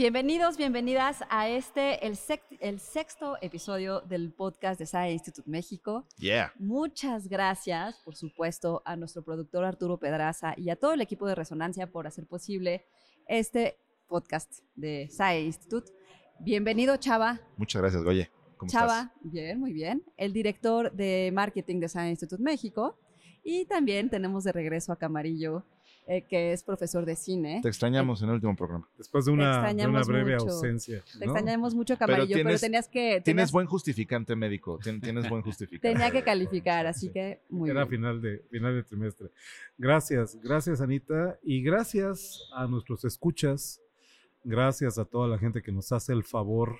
Bienvenidos, bienvenidas a este, el, el sexto episodio del podcast de SAE Institute México. Yeah. Muchas gracias, por supuesto, a nuestro productor Arturo Pedraza y a todo el equipo de Resonancia por hacer posible este podcast de SAE Institute. Bienvenido, Chava. Muchas gracias, Goye. ¿Cómo Chava, bien, muy bien. El director de marketing de SAE Institute México. Y también tenemos de regreso a Camarillo eh, que es profesor de cine. Te extrañamos en el último programa. Después de una, breve ausencia. Te extrañamos mucho, Camarillo, pero, tenías que... tienes buen justificante médico, tienes buen justificante. Tenía que calificar, así que muy Era final de, final de trimestre. Gracias, gracias Anita, y gracias a nuestros escuchas, gracias a toda la gente que nos hace el favor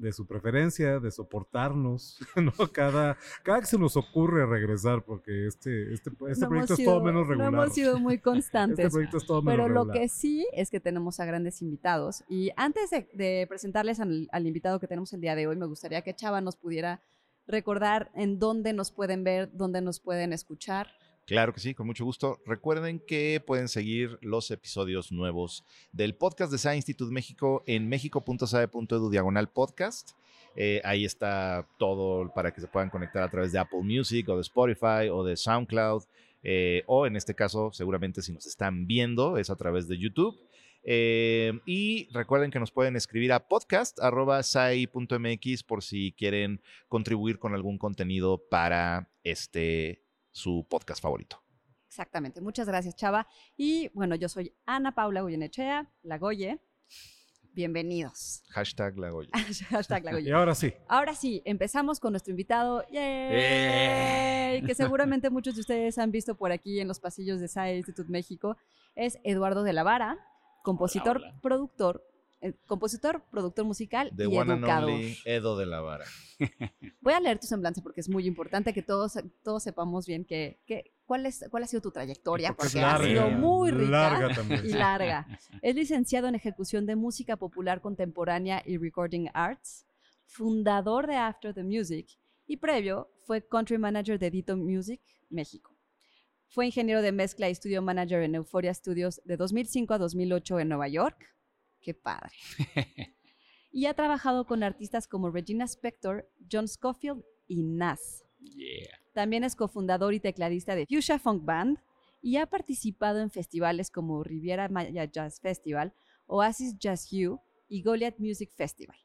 de su preferencia, de soportarnos, ¿no? Cada, cada que se nos ocurre regresar, porque este, este, este proyecto es todo menos regular. No hemos sido muy constantes. este proyecto es todo menos Pero lo que sí es que tenemos a grandes invitados. Y antes de, presentarles al, al, invitado que tenemos el día de hoy, me gustaría que Chava nos pudiera recordar en dónde nos pueden ver, dónde nos pueden escuchar. Claro que sí, con mucho gusto. Recuerden que pueden seguir los episodios nuevos del podcast de SAE Institute México en mexico.sae.edu diagonal podcast. Eh, ahí está todo para que se puedan conectar a través de Apple Music o de Spotify o de SoundCloud. Eh, o en este caso, seguramente si nos están viendo, es a través de YouTube. Eh, y recuerden que nos pueden escribir a podcast.sai.mx por si quieren contribuir con algún contenido para este su podcast favorito. Exactamente. Muchas gracias, Chava. Y bueno, yo soy Ana Paula Goyenechea, La Goye. Bienvenidos. Hashtag La Goye. Hashtag La Goye. Y ahora sí. Ahora sí, empezamos con nuestro invitado, ¡Yay! que seguramente muchos de ustedes han visto por aquí en los pasillos de SAE Institute México. Es Eduardo de la Vara, compositor, productor, eh, compositor, productor musical y educador. Edo de la Vara. Voy a leer tu semblanza porque es muy importante que todos, todos sepamos bien que, cuál, es, cuál ha sido tu trayectoria, porque, ha sido muy rica y larga. Es licenciado en ejecución de música popular contemporánea y recording arts, fundador de After the Music y previo fue country manager de Dito Music México. Fue ingeniero de mezcla y studio manager en Euphoria Studios de 2005 a 2008 en Nueva York Qué padre. y ha trabajado con artistas como Regina Spector, John Scofield y Nas. También es cofundador y tecladista de Fuchsia Funk Band y ha participado en festivales como Riviera Maya Jazz Festival, Oasis Jazz U y Goliath Music Festival.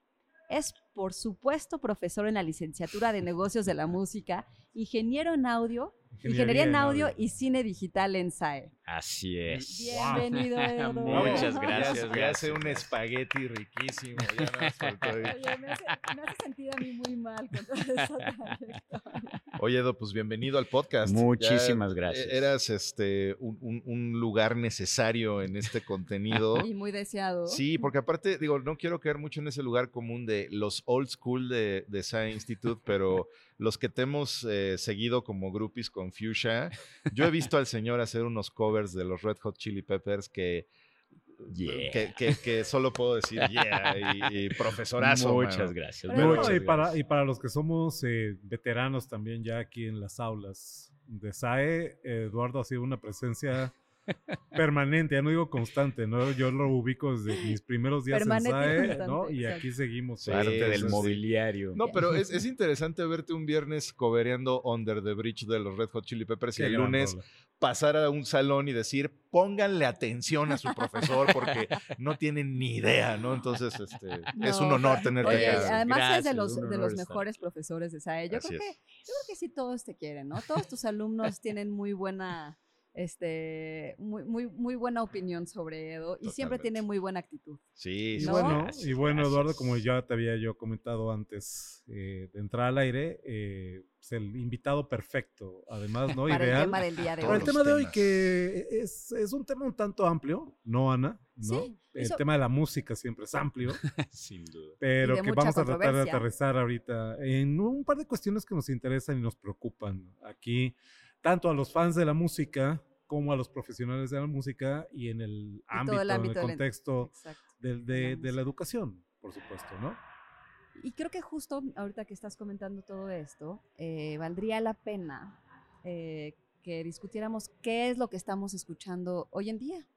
Es, por supuesto, profesor en la licenciatura de negocios de la música, ingeniero en audio Ingeniería, en audio, y cine digital en SAE. Así es. Bienvenido, Edo. Muchas gracias. Me hace un espagueti riquísimo. Ya me, hace, sentir a mí muy mal con todo eso. Oye, Edo, pues bienvenido al podcast. Muchísimas gracias. Eras este, un, un, lugar necesario en este contenido. Y muy deseado. Sí, porque aparte, digo, no quiero caer mucho en ese lugar común de los old school de, de SAE Institute, pero los que te hemos eh, seguido como groupies con Fuchsia, yo he visto al señor hacer unos covers de los Red Hot Chili Peppers que Que, solo puedo decir yeah y, profesorazo. Muchas gracias. y, para, y para los que somos eh, veteranos también ya aquí en las aulas de SAE, Eduardo ha sido una presencia permanente, ya no digo constante, ¿no? Yo lo ubico desde mis primeros días en SAE, ¿no? Y aquí seguimos. Parte del mobiliario. No, pero es, interesante verte un viernes cobereando Under the Bridge de los Red Hot Chili Peppers y el lunes pasar a un salón y decir, pónganle atención a su profesor porque no tienen ni idea, ¿no? Entonces, este, es un honor tenerte oye, Además es de los, de los mejores profesores de SAE. Yo creo, que, yo creo que sí todos te quieren, ¿no? Todos tus alumnos tienen muy buena este, muy, muy, muy buena opinión sobre Edo y siempre tiene muy buena actitud. Sí, y bueno, y bueno Eduardo, como ya te había yo comentado antes eh, de entrar al aire, eh, es el invitado perfecto, además, ¿no? Para el tema del día de hoy. Para el tema de hoy, que es, es, un tema un tanto amplio, ¿no, Ana? ¿no? Sí, el tema de la música siempre es amplio. Sin duda. Pero que vamos a tratar de aterrizar ahorita en un par de cuestiones que nos interesan y nos preocupan. Aquí tanto a los fans de la música como a los profesionales de la música y en el, ámbito, en el contexto de, la educación, por supuesto, ¿no? Y creo que justo ahorita que estás comentando todo esto, eh, valdría la pena eh, que discutiéramos qué es lo que estamos escuchando hoy en día.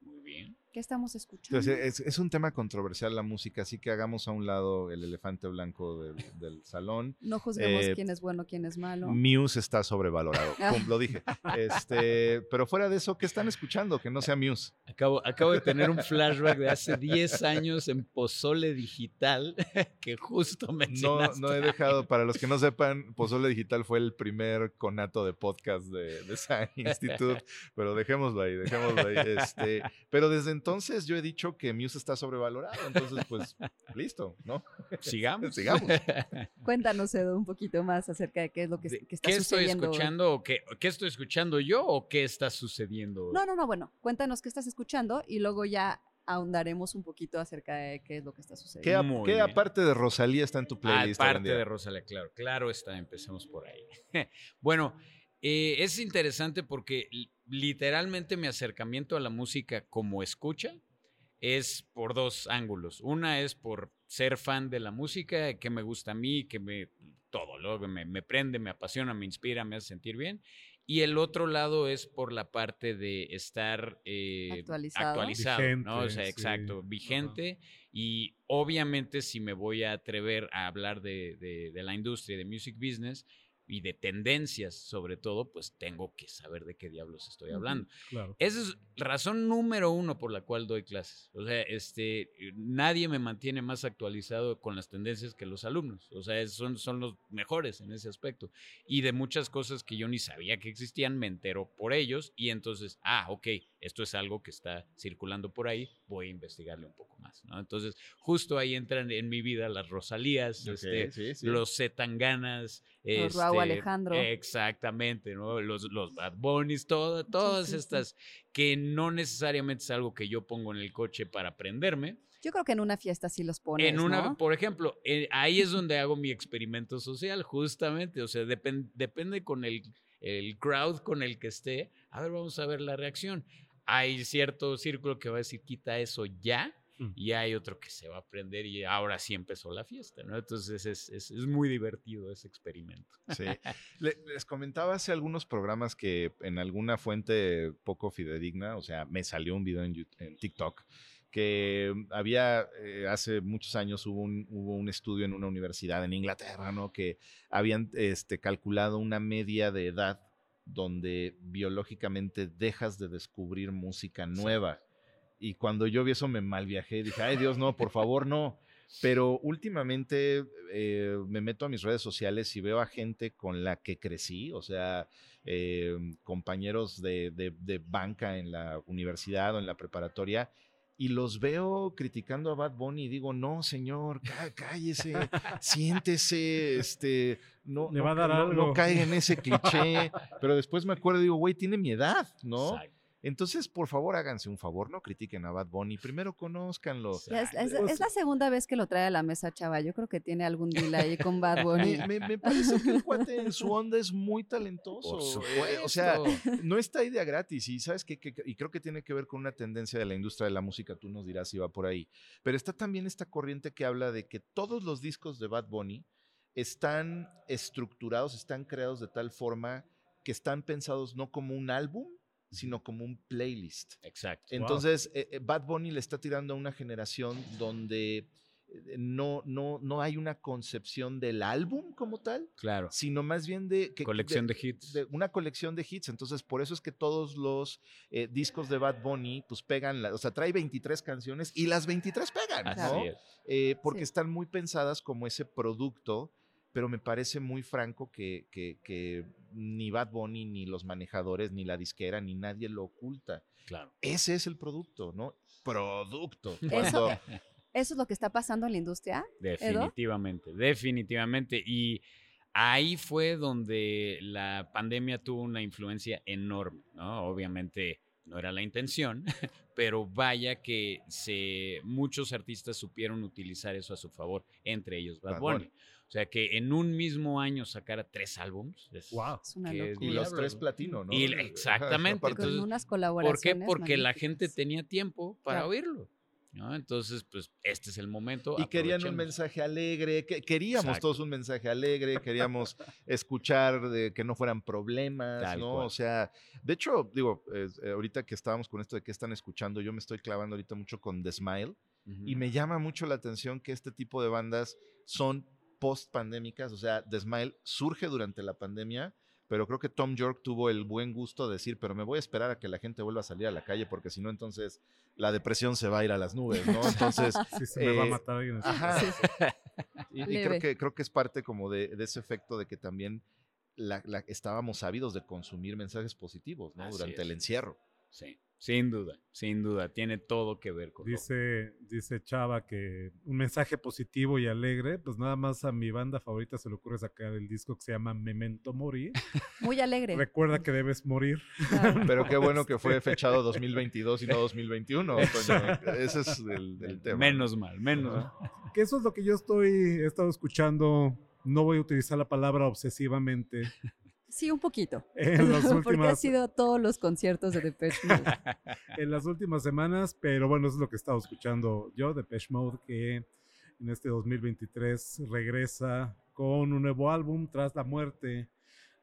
Muy bien. ¿Qué estamos escuchando? Entonces, es, un tema controversial la música, así que hagamos a un lado el elefante blanco del, salón. No juzguemos quién es bueno, quién es malo. Muse está sobrevalorado, lo dije. Este, pero fuera de eso, ¿qué están escuchando? Que no sea Muse. Acabo, acabo de tener un flashback de hace 10 años en Pozole Digital, que justo mencionaste. No, no he dejado, para los que no sepan, Pozole Digital fue el primer conato de podcast de, de Science Institute, pero dejémoslo ahí, dejémoslo ahí. Este, pero desde entonces yo he dicho que Muse está sobrevalorado, entonces pues listo, ¿no? Sigamos. Sigamos. Cuéntanos, Edo, un poquito más acerca de qué es lo que, que está ¿Qué estoy escuchando? Qué, ¿Qué estoy escuchando yo o qué está sucediendo? No, no, no, bueno, cuéntanos qué estás escuchando y luego ya ahondaremos un poquito acerca de qué es lo que está sucediendo. ¿Qué, aparte de Rosalía está en tu playlist? Aparte de Rosalía, claro, claro está, empecemos por ahí. bueno, eh, es interesante porque literalmente mi acercamiento a la música como escucha es por dos ángulos. Una es por ser fan de la música, que me gusta a mí, que me todo, lo, me, me prende, me apasiona, me inspira, me hace sentir bien. Y el otro lado es por la parte de estar eh, actualizado, ¿no? O sea, exacto, vigente. Y obviamente si me voy a atrever a hablar de, de, de la industria, de music business, y de tendencias, sobre todo, pues tengo que saber de qué diablos estoy hablando. Esa es razón número uno por la cual doy clases. O sea, este, nadie me mantiene más actualizado con las tendencias que los alumnos. O sea, son, son los mejores en ese aspecto. Y de muchas cosas que yo ni sabía que existían, me entero por ellos y entonces, ah, ok, esto es algo que está circulando por ahí, voy a investigarle un poco más. ¿no? Entonces, justo ahí entran en mi vida las Rosalías, este, los Zetanganas, los este, Alejandro. Exactamente, ¿no? Los, los Bad Bunnies, todas estas que no necesariamente es algo que yo pongo en el coche para aprenderme. Yo creo que en una fiesta sí los pones, En una, por ejemplo, eh, ahí es donde hago mi experimento social, justamente. O sea, depende con el, el crowd con el que esté. A ver, vamos a ver la reacción. Hay cierto círculo que va a decir, quita eso ya Mm. y hay otro que se va a aprender y ahora sí empezó la fiesta, ¿no? Entonces es, es, es muy divertido ese experimento. Sí. les comentaba hace algunos programas que en alguna fuente poco fidedigna, o sea, me salió un video en, en TikTok que había, eh, hace muchos años hubo un, hubo un estudio en una universidad en Inglaterra, ¿no? Que habían este, calculado una media de edad donde biológicamente dejas de descubrir música nueva. Y cuando yo vi eso me mal viajé. Dije, ay Dios, no, por favor, no. Pero últimamente eh, me meto a mis redes sociales y veo a gente con la que crecí, o sea, eh, compañeros de, de, banca en la universidad o en la preparatoria, y los veo criticando a Bad Bunny y digo, no, señor, cállese, siéntese, este, no, Le va a dar algo. no, caiga en ese cliché. Pero después me acuerdo y digo, güey, tiene mi edad, ¿no? Entonces, por favor, háganse un favor, no critiquen a Bad Bunny, primero conózcanlo. Es, la segunda vez que lo trae a la mesa, chava. Yo creo que tiene algún deal ahí con Bad Bunny. me, parece que el cuate en su onda es muy talentoso. Eh, o sea, no está idea gratis y sabes que, y creo que tiene que ver con una tendencia de la industria de la música, tú nos dirás si va por ahí. Pero está también esta corriente que habla de que todos los discos de Bad Bunny están estructurados, están creados de tal forma que están pensados no como un álbum, sino como un playlist. Exacto. Entonces, eh, eh, Bad Bunny le está tirando a una generación donde eh, no, no, no hay una concepción del álbum como tal, claro. sino más bien de... Que, colección de, hits. De una colección de hits. Entonces, por eso es que todos los discos de Bad Bunny, pues pegan, o sea, trae 23 canciones y las 23 pegan, ¿no? porque están muy pensadas como ese producto pero me parece muy franco que, que, ni Bad Bunny, ni los manejadores, ni la disquera, ni nadie lo oculta. Claro. Ese es el producto, ¿no? Producto. Eso, es lo que está pasando en la industria. Definitivamente, definitivamente. Y ahí fue donde la pandemia tuvo una influencia enorme, ¿no? Obviamente no era la intención, pero vaya que se, muchos artistas supieron utilizar eso a su favor, entre ellos Bad, Bunny. Sea, que en un mismo año sacara tres álbums. wow. y los tres platino, ¿no? exactamente. Con unas colaboraciones. ¿Por qué? Porque la gente tenía tiempo para oírlo. Entonces, pues este es el momento. Y querían un mensaje alegre, que, queríamos todos un mensaje alegre, queríamos escuchar de que no fueran problemas, ¿no? O sea, de hecho, digo, eh, ahorita que estábamos con esto de que están escuchando, yo me estoy clavando ahorita mucho con The Smile y me llama mucho la atención que este tipo de bandas son post pandémicas, o sea, The Smile surge durante la pandemia pero creo que Tom York tuvo el buen gusto de decir, pero me voy a esperar a que la gente vuelva a salir a la calle porque si no, entonces la depresión se va a ir a las nubes, ¿no? Entonces... sí, se me va a eh, matar alguien. Ajá. Y, creo, que, creo que es parte como de, ese efecto de que también la, estábamos ávidos de consumir mensajes positivos, ¿no? Durante el encierro. Sí. Sin duda, sin duda, tiene todo que ver con dice, Dice Chava que un mensaje positivo y alegre, pues nada más a mi banda favorita se le ocurre sacar el disco que se llama Memento Mori. Muy alegre. Recuerda que debes morir. Pero qué bueno que fue fechado 2022 y no 2021. Ese es el, tema. Menos mal, menos mal. Que eso es lo que yo estoy, he estado escuchando. No voy a utilizar la palabra obsesivamente, Sí, un poquito. En las últimas... Porque ha sido todos los conciertos de Depeche Mode. en las últimas semanas, pero bueno, eso es lo que he estado escuchando yo, Depeche Mode, que en este 2023 regresa con un nuevo álbum tras la muerte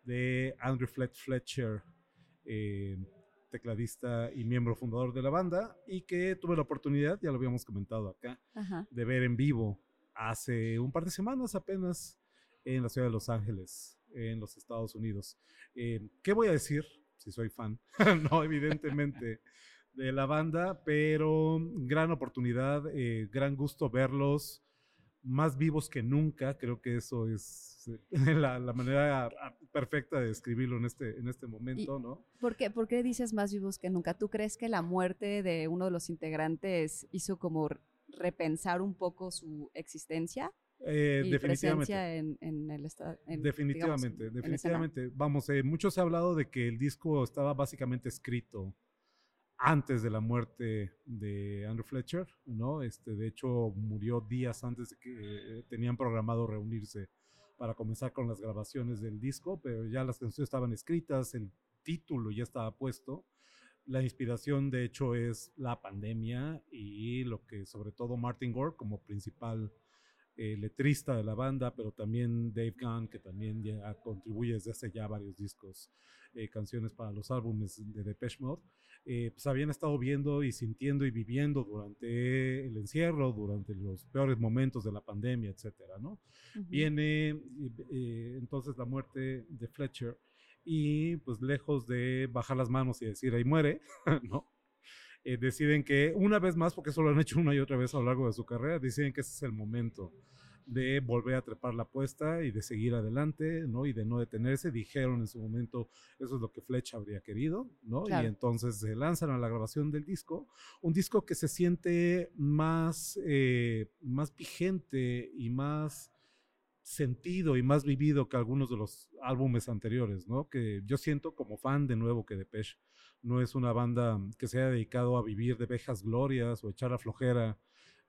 de Andrew Fletcher, eh, tecladista y miembro fundador de la banda, y que tuve la oportunidad, ya lo habíamos comentado acá, de ver en vivo hace un par de semanas apenas en la ciudad de Los Ángeles en los Estados Unidos. Eh, ¿Qué voy a decir? Si soy fan, no, evidentemente, de la banda, pero gran oportunidad, eh, gran gusto verlos más vivos que nunca. Creo que eso es eh, la, manera perfecta de describirlo en este, en este momento, ¿no? ¿por qué, ¿Por qué dices más vivos que nunca? ¿Tú crees que la muerte de uno de los integrantes hizo como repensar un poco su existencia? Eh, definitivamente. En, en, el estado. definitivamente, definitivamente. Vamos, eh, mucho se ha hablado de que el disco estaba básicamente escrito antes de la muerte de Andrew Fletcher, ¿no? Este, de hecho, murió días antes de que eh, tenían programado reunirse para comenzar con las grabaciones del disco, pero ya las canciones estaban escritas, el título ya estaba puesto. La inspiración, de hecho, es la pandemia y lo que sobre todo Martin Gore como principal eh, letrista de la banda, pero también Dave Gunn, que también ya contribuye desde hace ya varios discos, eh, canciones para los álbumes de Depeche Mode, eh, pues habían estado viendo y sintiendo y viviendo durante el encierro, durante los peores momentos de la pandemia, etcétera, ¿no? Viene entonces la muerte de Fletcher y pues lejos de bajar las manos y decir ahí muere, ¿no? Deciden que una vez más, porque eso lo han hecho una y otra vez a lo largo de su carrera, deciden que ese es el momento de volver a trepar la apuesta y de seguir adelante, ¿no? Y de no detenerse. Dijeron en su momento, eso es lo que Fletch habría querido, ¿no? Y entonces se lanzan a la grabación del disco, un disco que se siente más, eh, más vigente y más sentido y más vivido que algunos de los álbumes anteriores, ¿no? Que yo siento como fan de nuevo que Depeche no es una banda que se haya dedicado a vivir de vejas glorias o echar a flojera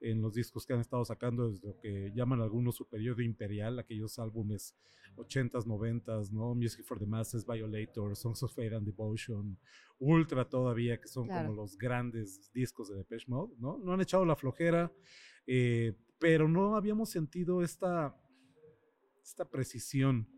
en los discos que han estado sacando desde lo que llaman algunos su periodo imperial, aquellos álbumes 80s, 90s, ¿no? Music for the Masses, Violator, Songs of Fate and Devotion, Ultra todavía, que son como los grandes discos de Depeche Mode, ¿no? No han echado la flojera, eh, pero no habíamos sentido esta, esta precisión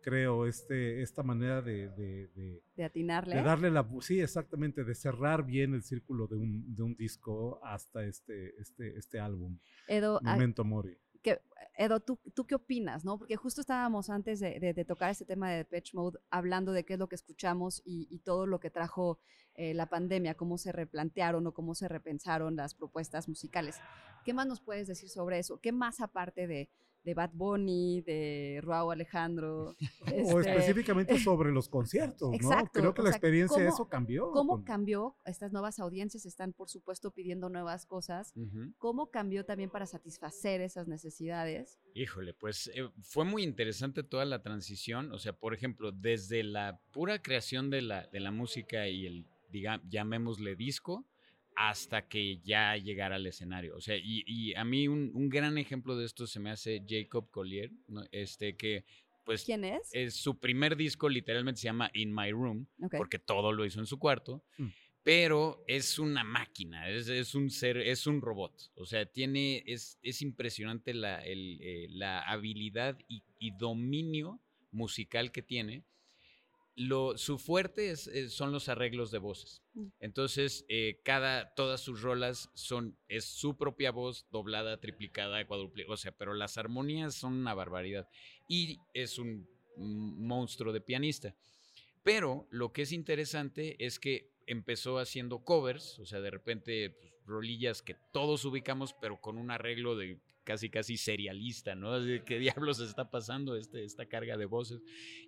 creo, este, esta manera de, de, de, atinarle. De darle la, sí, exactamente, de cerrar bien el círculo de un, de un disco hasta este, este, este álbum. Edo, Momento Mori. Que, Edo, ¿tú, ¿tú qué opinas? ¿no? Porque justo estábamos antes de, tocar este tema de Patch Mode hablando de qué es lo que escuchamos y, y todo lo que trajo eh, la pandemia, cómo se replantearon o cómo se repensaron las propuestas musicales. ¿Qué más nos puedes decir sobre eso? ¿Qué más aparte de, de Bad Bunny, de Ruau Alejandro. O este específicamente sobre los conciertos, ¿no? Creo que la experiencia de eso cambió. ¿Cómo cambió? Estas nuevas audiencias están, por supuesto, pidiendo nuevas cosas. ¿Cómo cambió también para satisfacer esas necesidades? Híjole, pues eh, fue muy interesante toda la transición. O sea, por ejemplo, desde la pura creación de la, de la música y el, digamos, llamémosle disco, hasta que ya llegara al escenario. O sea, y, a mí un, gran ejemplo de esto se me hace Jacob Collier, este que pues... ¿Quién es? es? Su primer disco literalmente se llama In My Room, porque todo lo hizo en su cuarto. Mm. pero es una máquina, es, un ser, es un robot. O sea, tiene, es, es impresionante la, eh, la habilidad y, dominio musical que tiene. Lo, su fuerte es, son los arreglos de voces. Mm. Entonces, eh, cada, todas sus rolas son, es su propia voz doblada, triplicada, cuadruplicada, o sea, pero las armonías son una barbaridad. Y es un monstruo de pianista. Pero lo que es interesante es que empezó haciendo covers, o sea, de repente pues, rolillas que todos ubicamos, pero con un arreglo de casi casi serialista, ¿no? ¿Qué diablos está pasando este, esta carga de voces?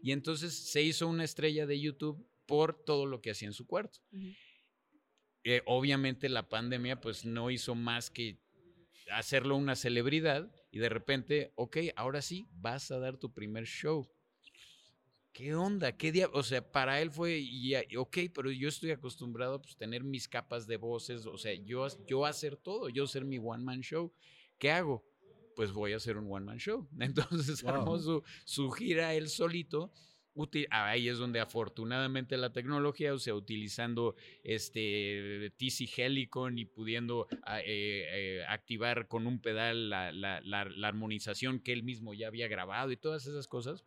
Y entonces se hizo una estrella de YouTube por todo lo que hacía en su cuarto. Eh, obviamente la pandemia pues no hizo más que hacerlo una celebridad y de repente, ok, ahora sí, vas a dar tu primer show. ¿qué onda? ¿Qué día? O sea, para él fue, y, ok, pero yo estoy acostumbrado a pues, tener mis capas de voces, o sea, yo, yo hacer todo, yo ser mi one man show. ¿Qué hago? Pues voy a hacer un one man show. Entonces armó su, gira él solito. ahí es donde afortunadamente la tecnología, o sea, utilizando este TC Helicon y pudiendo ah, eh, eh, activar con un pedal la, la armonización que él mismo ya había grabado y todas esas cosas,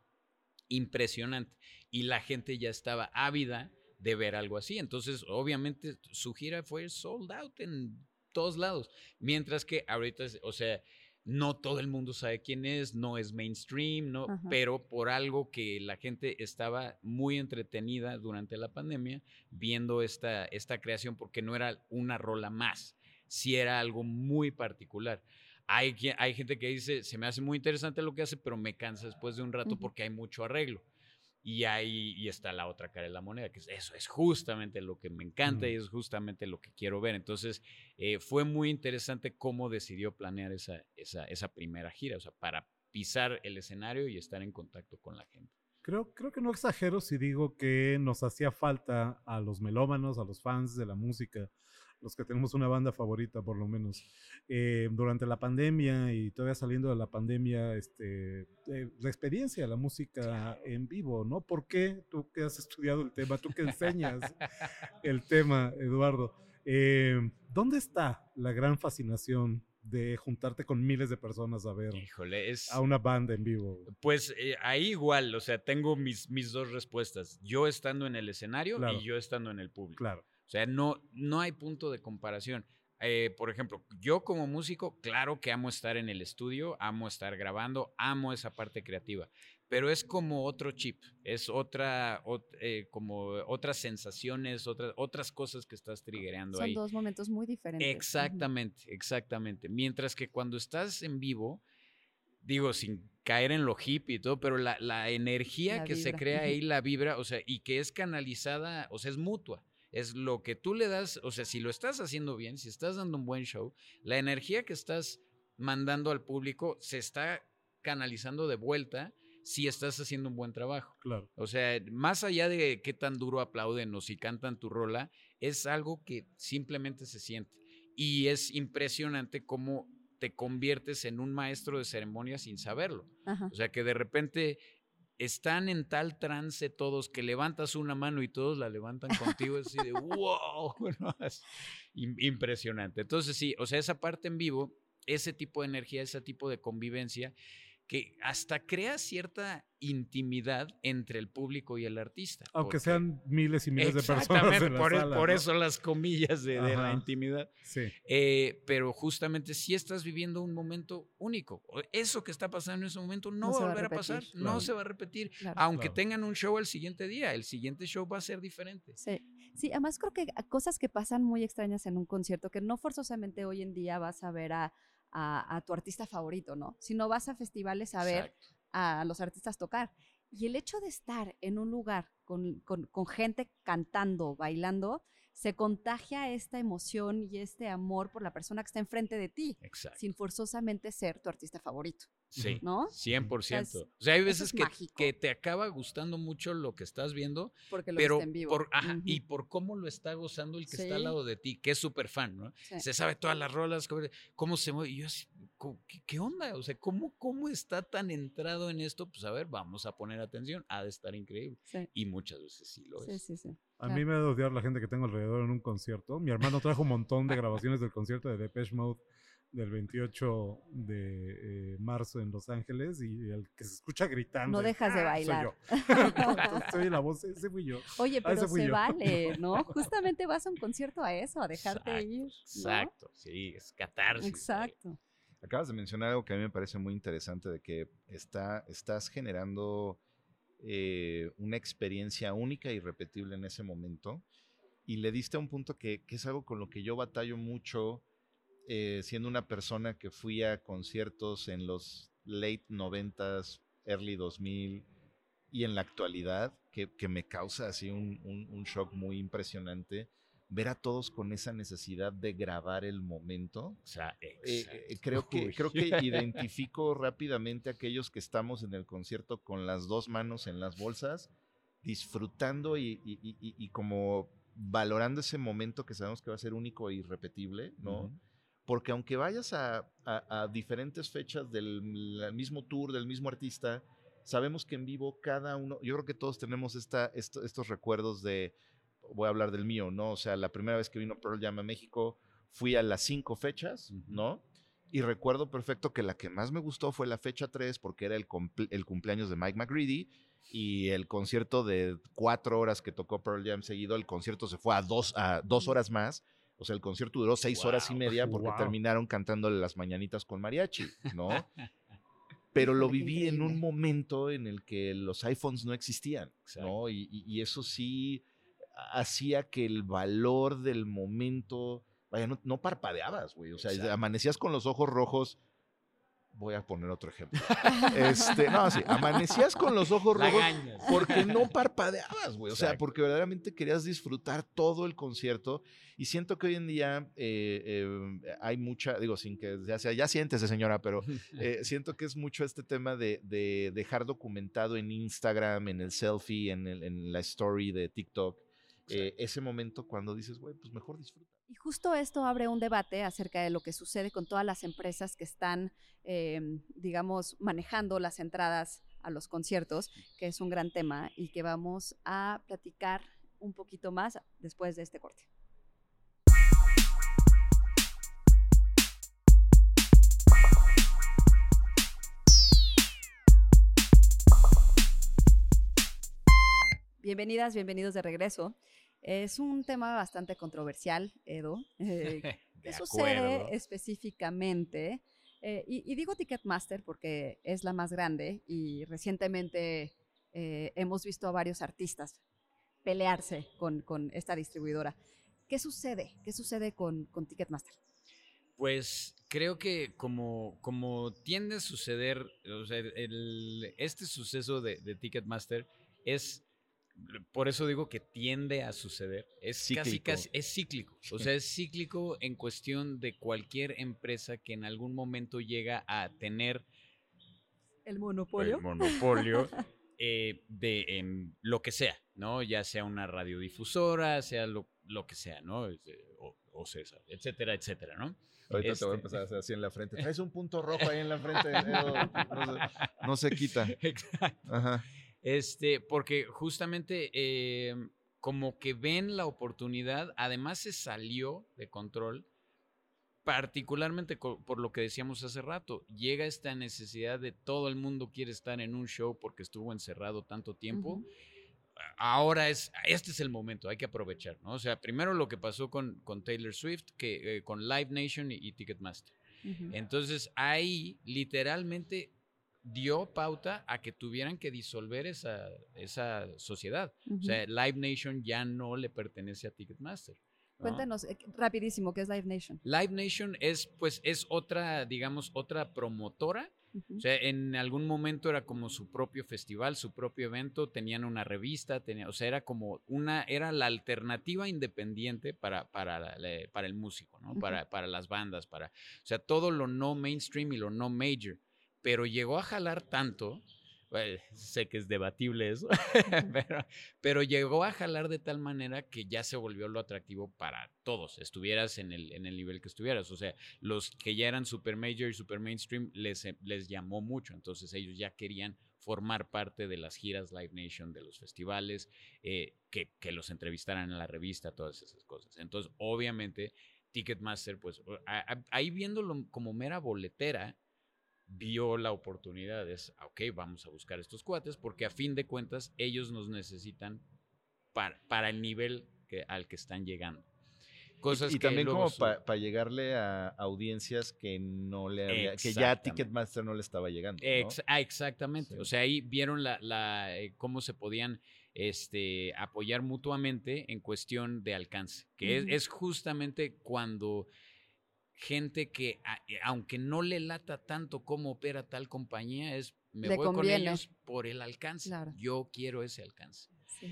impresionante. Y la gente ya estaba ávida de ver algo así. Entonces, obviamente, su gira fue sold out en todos lados. Mientras que ahorita, o sea, no todo el mundo sabe quién es, no es mainstream, no, pero por algo que la gente estaba muy entretenida durante la pandemia viendo esta, esta creación porque no era una rola más, si era algo muy particular. Hay, hay gente que dice, se me hace muy interesante lo que hace, pero me cansa después de un rato porque hay mucho arreglo. Y ahí y está la otra cara de la moneda, que eso es justamente lo que me encanta y es justamente lo que quiero ver. Entonces, eh, fue muy interesante cómo decidió planear esa, esa, esa primera gira, o sea, para pisar el escenario y estar en contacto con la gente. Creo, creo que no exagero si digo que nos hacía falta a los melómanos, a los fans de la música, los que tenemos una banda favorita por lo menos, eh, durante la pandemia y todavía saliendo de la pandemia, este, eh, la experiencia, la música en vivo, ¿no? ¿Por qué tú que has estudiado el tema, tú que enseñas el tema, Eduardo? Eh, ¿Dónde está la gran fascinación de juntarte con miles de personas a ver a una banda en vivo? Pues ahí igual, o sea, tengo mis, mis dos respuestas. Yo estando en el escenario y yo estando en el público. Claro. O sea, no, no hay punto de comparación. Eh, por ejemplo, yo como músico, claro que amo estar en el estudio, amo estar grabando, amo esa parte creativa, pero es como otro chip, es otra, eh, como otras sensaciones, otras, otras cosas que estás triggerando ahí. Son dos momentos muy diferentes. Exactamente, exactamente. Mientras que cuando estás en vivo, digo, sin caer en lo hippie y todo, pero la, la energía que se crea ahí, la vibra, o sea, y que es canalizada, o sea, es mutua es lo que tú le das, o sea, si lo estás haciendo bien, si estás dando un buen show, la energía que estás mandando al público se está canalizando de vuelta si estás haciendo un buen trabajo. Claro. O sea, más allá de qué tan duro aplauden o si cantan tu rola, es algo que simplemente se siente. Y es impresionante cómo te conviertes en un maestro de ceremonia sin saberlo. O sea, que de repente están en tal trance todos que levantas una mano y todos la levantan contigo, así de wow, impresionante. Entonces sí, o sea, esa parte en vivo, ese tipo de energía, ese tipo de convivencia, que hasta crea cierta intimidad entre el público y el artista. Aunque sean miles y miles de personas. En por, e, por eso las comillas de, la intimidad. Sí. Eh, pero justamente si estás viviendo un momento único. Eso que está pasando en ese momento no, va a volver a, pasar, no se va a repetir. Aunque tengan un show el siguiente día, el siguiente show va a ser diferente. Sí. Sí, además creo que cosas que pasan muy extrañas en un concierto, que no forzosamente hoy en día vas a ver a a, tu artista favorito, ¿no? Si no vas a festivales a ver a los artistas tocar. Y el hecho de estar en un lugar con, con, gente cantando, bailando, se contagia esta emoción y este amor por la persona que está enfrente de ti, sin forzosamente ser tu artista favorito. Sí, ¿no? 100%. O sea, hay veces que, que, te acaba gustando mucho lo que estás viendo, Porque lo pero en vivo. Por, y por cómo lo está gozando el que está al lado de ti, que es súper fan, ¿no? Se sabe todas las rolas, cómo se mueve. Y yo ¿qué, onda? O sea, ¿cómo, ¿cómo está tan entrado en esto? Pues a ver, vamos a poner atención, ha de estar increíble. Y muchas veces sí lo es. Sí, sí, sí. A mí me ha de odiar la gente que tengo alrededor en un concierto. Mi hermano trajo un montón de grabaciones del concierto de Depeche Mode del 28 de eh, marzo en Los Ángeles y el que se escucha gritando. No dejas de ah, bailar. Soy yo. la voz, ese fui yo. Oye, ah, pero se vale, ¿no? Justamente vas a un concierto a eso, a dejarte ir. Exacto, sí, es catarsis. Exacto. Acabas de mencionar algo que a mí me parece muy interesante, de que está, estás generando eh, una experiencia única y repetible en ese momento. Y le diste a un punto que, que es algo con lo que yo batallo mucho eh, siendo una persona que fui a conciertos en los late 90s, early 2000 y en la actualidad, que, me causa así un, shock muy impresionante ver a todos con esa necesidad de grabar el momento. O sea, eh, eh, creo, que, creo que identifico rápidamente a aquellos que estamos en el concierto con las dos manos en las bolsas, disfrutando y, como valorando ese momento que sabemos que va a ser único e irrepetible, ¿no? Porque aunque vayas a, diferentes fechas del mismo tour, del mismo artista, sabemos que en vivo cada uno, yo creo que todos tenemos esta, estos recuerdos de, voy a hablar del mío, ¿no? O sea, la primera vez que vino Pearl Jam a México, fui a las cinco fechas, ¿no? Y recuerdo perfecto que la que más me gustó fue la fecha 3 porque era el, el cumpleaños de Mike McGreedy y el concierto de cuatro horas que tocó Pearl Jam seguido, el concierto se fue a dos, a dos horas más o sea, el concierto duró seis horas y media porque terminaron cantándole las mañanitas con mariachi, ¿no? Pero lo viví en un momento en el que los iPhones no existían, ¿no? Y, eso sí hacía que el valor del momento, vaya, no, no parpadeabas, güey. O sea, amanecías con los ojos rojos Voy a poner otro ejemplo. Este, no, sí, amanecías con los ojos rojos porque no parpadeabas, güey. O sea, porque verdaderamente querías disfrutar todo el concierto. Y siento que hoy en día eh, eh, hay mucha, digo, sin que ya sea, ya siéntese, señora, pero eh, siento que es mucho este tema de, dejar documentado en Instagram, en el selfie, en, en la story de TikTok, ese momento cuando dices, güey, pues mejor disfruta. Y justo esto abre un debate acerca de lo que sucede con todas las empresas que están, em, digamos, manejando las entradas a los conciertos, que es un gran tema y que vamos a platicar un poquito más después de este corte. Bienvenidas, bienvenidos de regreso. Es un tema bastante controversial, Edo. Eh, ¿Qué sucede específicamente? Eh, y, digo Ticketmaster porque es la más grande y recientemente eh, hemos visto a varios artistas pelearse con, esta distribuidora. ¿Qué sucede? ¿Qué sucede con, Ticketmaster? Pues creo que como, como tiende a suceder, este suceso de, de Ticketmaster es por eso digo que tiende a suceder. Es cíclico. casi, es cíclico. O sea, es cíclico en cuestión de cualquier empresa que en algún momento llega a tener el monopolio. El monopolio eh, de en lo que sea, ¿no? Ya sea una radiodifusora, sea lo, que sea, ¿no? O, o, César, etcétera, etcétera, ¿no? Ahorita te voy a empezar a hacer así en la frente. Traes un punto rojo ahí en la frente. no, no se quita. Exacto. Ajá. Este, porque justamente em, como que ven la oportunidad, además se salió de control, particularmente por lo que decíamos hace rato, llega esta necesidad de todo el mundo quiere estar en un show porque estuvo encerrado tanto tiempo. Ahora es, este es el momento, hay que aprovechar, ¿no? O sea, primero lo que pasó con, con Taylor Swift, que, eh, con Live Nation y, Ticketmaster. Entonces ahí literalmente dio pauta a que tuvieran que disolver esa, esa sociedad. O sea, Live Nation ya no le pertenece a Ticketmaster. Cuéntanos eh, rapidísimo, ¿qué es Live Nation? Live Nation es, pues, es otra, digamos, otra promotora. O sea, en algún momento era como su propio festival, su propio evento, tenían una revista, tenía, o sea, era como una, era la alternativa independiente para, para, para el músico, ¿no? para, para las bandas, para, o sea, todo lo no mainstream y lo no major pero llegó a jalar tanto. pues, sé que es debatible eso, pero, llegó a jalar de tal manera que ya se volvió lo atractivo para todos, estuvieras en el, en el nivel que estuvieras. O sea, los que ya eran super major y super mainstream les, les llamó mucho, entonces ellos ya querían formar parte de las giras Live Nation, de los festivales, eh, que, que, los entrevistaran en la revista, todas esas cosas. Entonces, obviamente, Ticketmaster, pues ahí viéndolo como mera boletera, vio la oportunidad, es, ah, ok, vamos a buscar estos cuates, porque a fin de cuentas ellos nos necesitan para, para el nivel que, al que están llegando. Cosas y, también como para llegarle a audiencias que no le que ya Ticketmaster no le estaba llegando. ah, exactamente. O sea, ahí vieron la, la, eh, cómo se podían este, apoyar mutuamente en cuestión de alcance, que es, es, justamente cuando gente que, eh, aunque no le lata tanto cómo opera tal compañía, es me voy con ellos por el alcance. Yo quiero ese alcance.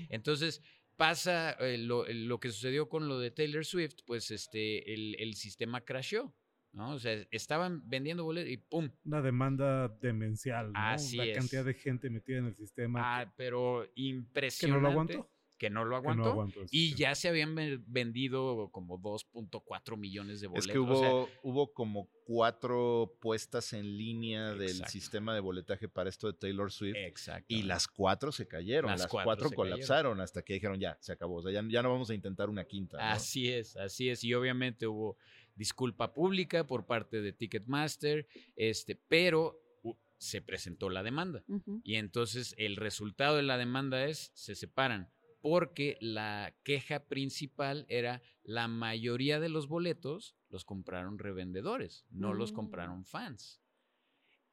Entonces, pasa eh, lo, que sucedió con lo de Taylor Swift, pues este, el, el sistema crashó. ¿no? O sea, estaban vendiendo boletos y ¡pum! Una demanda demencial, ¿no? Así La cantidad de gente metida en el sistema. Ah, pero impresionante. ¿Que no lo aguantó? Que no lo aguantó. y ya se habían vendido como 2.4 millones de boletos. Es que hubo, hubo como cuatro puestas en línea del sistema de boletaje para esto de Taylor Swift. Y las cuatro se cayeron, las, cuatro, colapsaron hasta que dijeron ya, se acabó. O sea, ya, no vamos a intentar una quinta. Así es, así es. Y obviamente hubo disculpa pública por parte de Ticketmaster, este, pero se presentó la demanda. Y entonces el resultado de la demanda es, se separan porque la queja principal era la mayoría de los boletos los compraron revendedores, no los mm. compraron fans.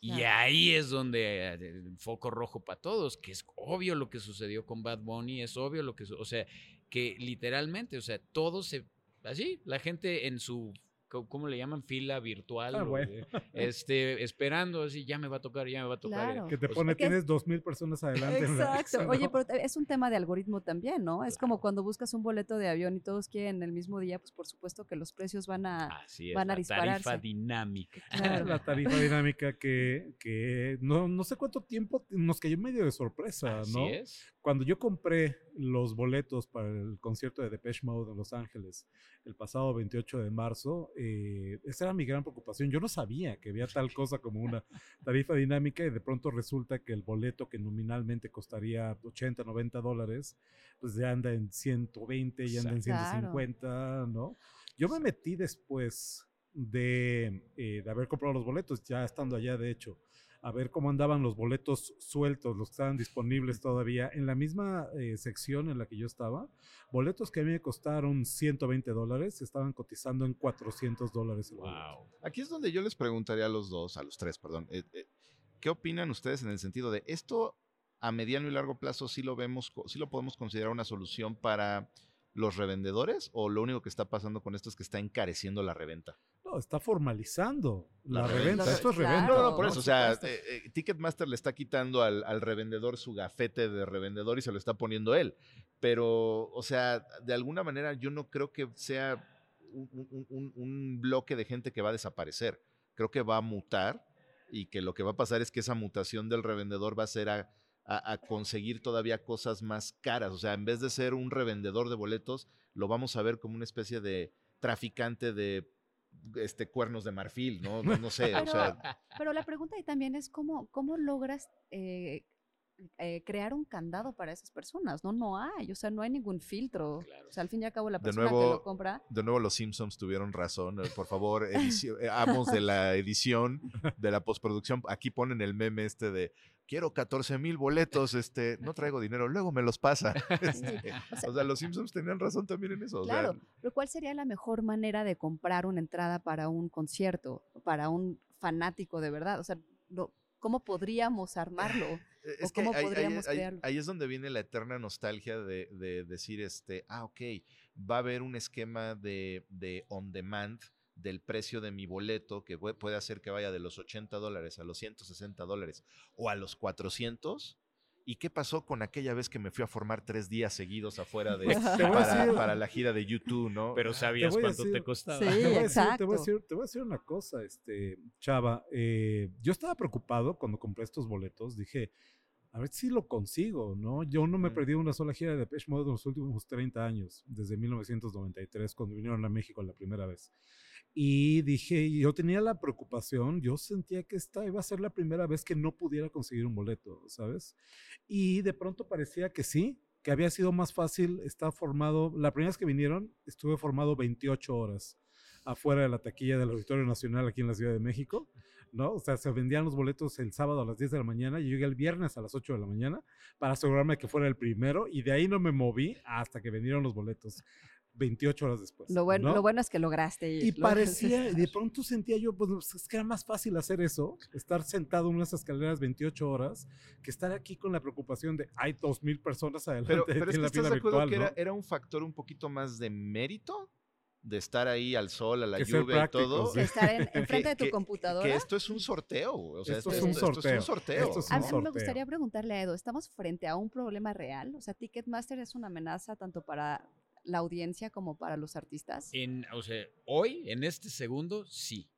Y ahí es donde el eh, foco rojo para todos, que es obvio lo que sucedió con Bad Bunny, es obvio lo que, o sea, que literalmente, o sea, todo se, así, la gente en su ¿cómo le llaman? Fila virtual. Ah, este, esperando, así, ya me va a tocar, ya me va a tocar. Que te pone, tienes dos mil personas adelante. Exacto. Oye, pero es un tema de algoritmo también, ¿no? Es como cuando buscas un boleto de avión y todos quieren el mismo día, pues por supuesto que los precios van a, van a dispararse. tarifa dinámica. La tarifa dinámica que, que no, no sé cuánto tiempo nos cayó medio de sorpresa, ¿no? es. Cuando yo compré los boletos para el concierto de Depeche Mode en Los Ángeles el pasado 28 de marzo, eh, esa era mi gran preocupación. Yo no sabía que había tal cosa como una tarifa dinámica y de pronto resulta que el boleto que nominalmente costaría 80, 90 dólares, pues ya anda en 120, ya anda en 150, ¿no? Yo me metí después de, eh, de haber comprado los boletos, ya estando allá de hecho a ver cómo andaban los boletos sueltos, los que estaban disponibles todavía. En la misma eh, sección en la que yo estaba, boletos que a mí me costaron 120 dólares, estaban cotizando en 400 dólares. Wow. Aquí es donde yo les preguntaría a los dos, a los tres, perdón, eh, eh, ¿qué opinan ustedes en el sentido de esto a mediano y largo plazo sí lo vemos, lo podemos considerar una solución para los revendedores o lo único que está pasando con esto es que está encareciendo la reventa? No, está formalizando la, reventa. Esto es reventa. No, no, por eso. O sea, eh, eh, Ticketmaster le está quitando al, revendedor su gafete de revendedor y se lo está poniendo él. Pero, o sea, de alguna manera yo no creo que sea un, bloque de gente que va a desaparecer. Creo que va a mutar y que lo que va a pasar es que esa mutación del revendedor va a ser a, a, conseguir todavía cosas más caras. O sea, en vez de ser un revendedor de boletos, lo vamos a ver como una especie de traficante de este cuernos de marfil, ¿no? No, sé. Pero, o sea. pero la pregunta ahí también es cómo, cómo logras eh, eh, crear un candado para esas personas, ¿no? No hay, o sea, no hay ningún filtro. O sea, al fin y al cabo la persona que lo compra... De nuevo los Simpsons tuvieron razón. Eh, por favor, amos de la edición, de la postproducción, aquí ponen el meme este de quiero 14 mil boletos, este, no traigo dinero, luego me los pasa. Este, o, sea, los Simpsons tenían razón también en eso. Claro, pero ¿cuál sería la mejor manera de comprar una entrada para un concierto, para un fanático de verdad? O sea, ¿cómo podríamos armarlo? Es cómo podríamos ahí, crearlo? Ahí, es donde viene la eterna nostalgia de, decir, este, ah, ok, va a haber un esquema de, de on demand del precio de mi boleto, que puede hacer que vaya de los 80 dólares a los 160 dólares o a los 400. ¿Y qué pasó con aquella vez que me fui a formar tres días seguidos afuera de para, la gira de YouTube, no? Pero sabías cuánto te costaba. Sí, te, voy decir, te, voy a decir, una cosa, este, Chava. Eh, yo estaba preocupado cuando compré estos boletos. Dije, a ver si lo consigo, ¿no? Yo no me he perdido una sola gira de Depeche Mode en los últimos 30 años, desde 1993, cuando vinieron a México la primera vez. Y dije, yo tenía la preocupación, yo sentía que esta iba a ser la primera vez que no pudiera conseguir un boleto, ¿sabes? Y de pronto parecía que sí, que había sido más fácil estar formado. La primera vez que vinieron, estuve formado 28 horas afuera de la taquilla del Auditorio Nacional aquí en la Ciudad de México, ¿no? O sea, se vendían los boletos el sábado a las 10 de la mañana y yo llegué el viernes a las 8 de la mañana para asegurarme que fuera el primero y de ahí no me moví hasta que vendieron los boletos. 28 horas después. Lo bueno, lo bueno es que lograste. Y parecía, de pronto sentía yo, pues es que era más fácil hacer eso, estar sentado en unas escaleras 28 horas, que estar aquí con la preocupación de hay 2.000 personas adelante pero, pero es que la estás de acuerdo que era, era, un factor un poquito más de mérito de estar ahí al sol, a la lluvia y todo. De estar en, frente de tu computadora. Que esto es un sorteo. O sea, esto, es un sorteo. Esto es un sorteo. a mí me gustaría preguntarle a Edo, ¿estamos frente a un problema real? O sea, Ticketmaster es una amenaza tanto para la audiencia como para los artistas? Hoy, en este segundo, sí.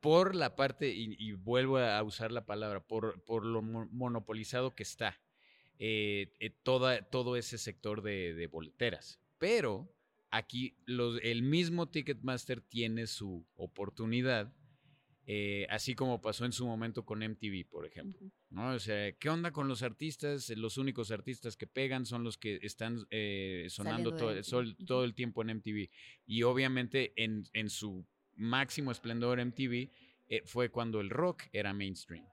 Por la parte, y, vuelvo a usar la palabra, por, por lo monopolizado que está eh, eh, toda, todo ese sector de, de boleteras. Pero aquí los, el mismo Ticketmaster tiene su oportunidad eh, así como pasó en su momento con MTV, por ejemplo. ¿no? O sea, ¿qué onda con los artistas? Los únicos artistas que pegan son los que están eh, sonando todo, todo, el tiempo en MTV. Y obviamente en, en su máximo esplendor MTV eh, fue cuando el rock era mainstream.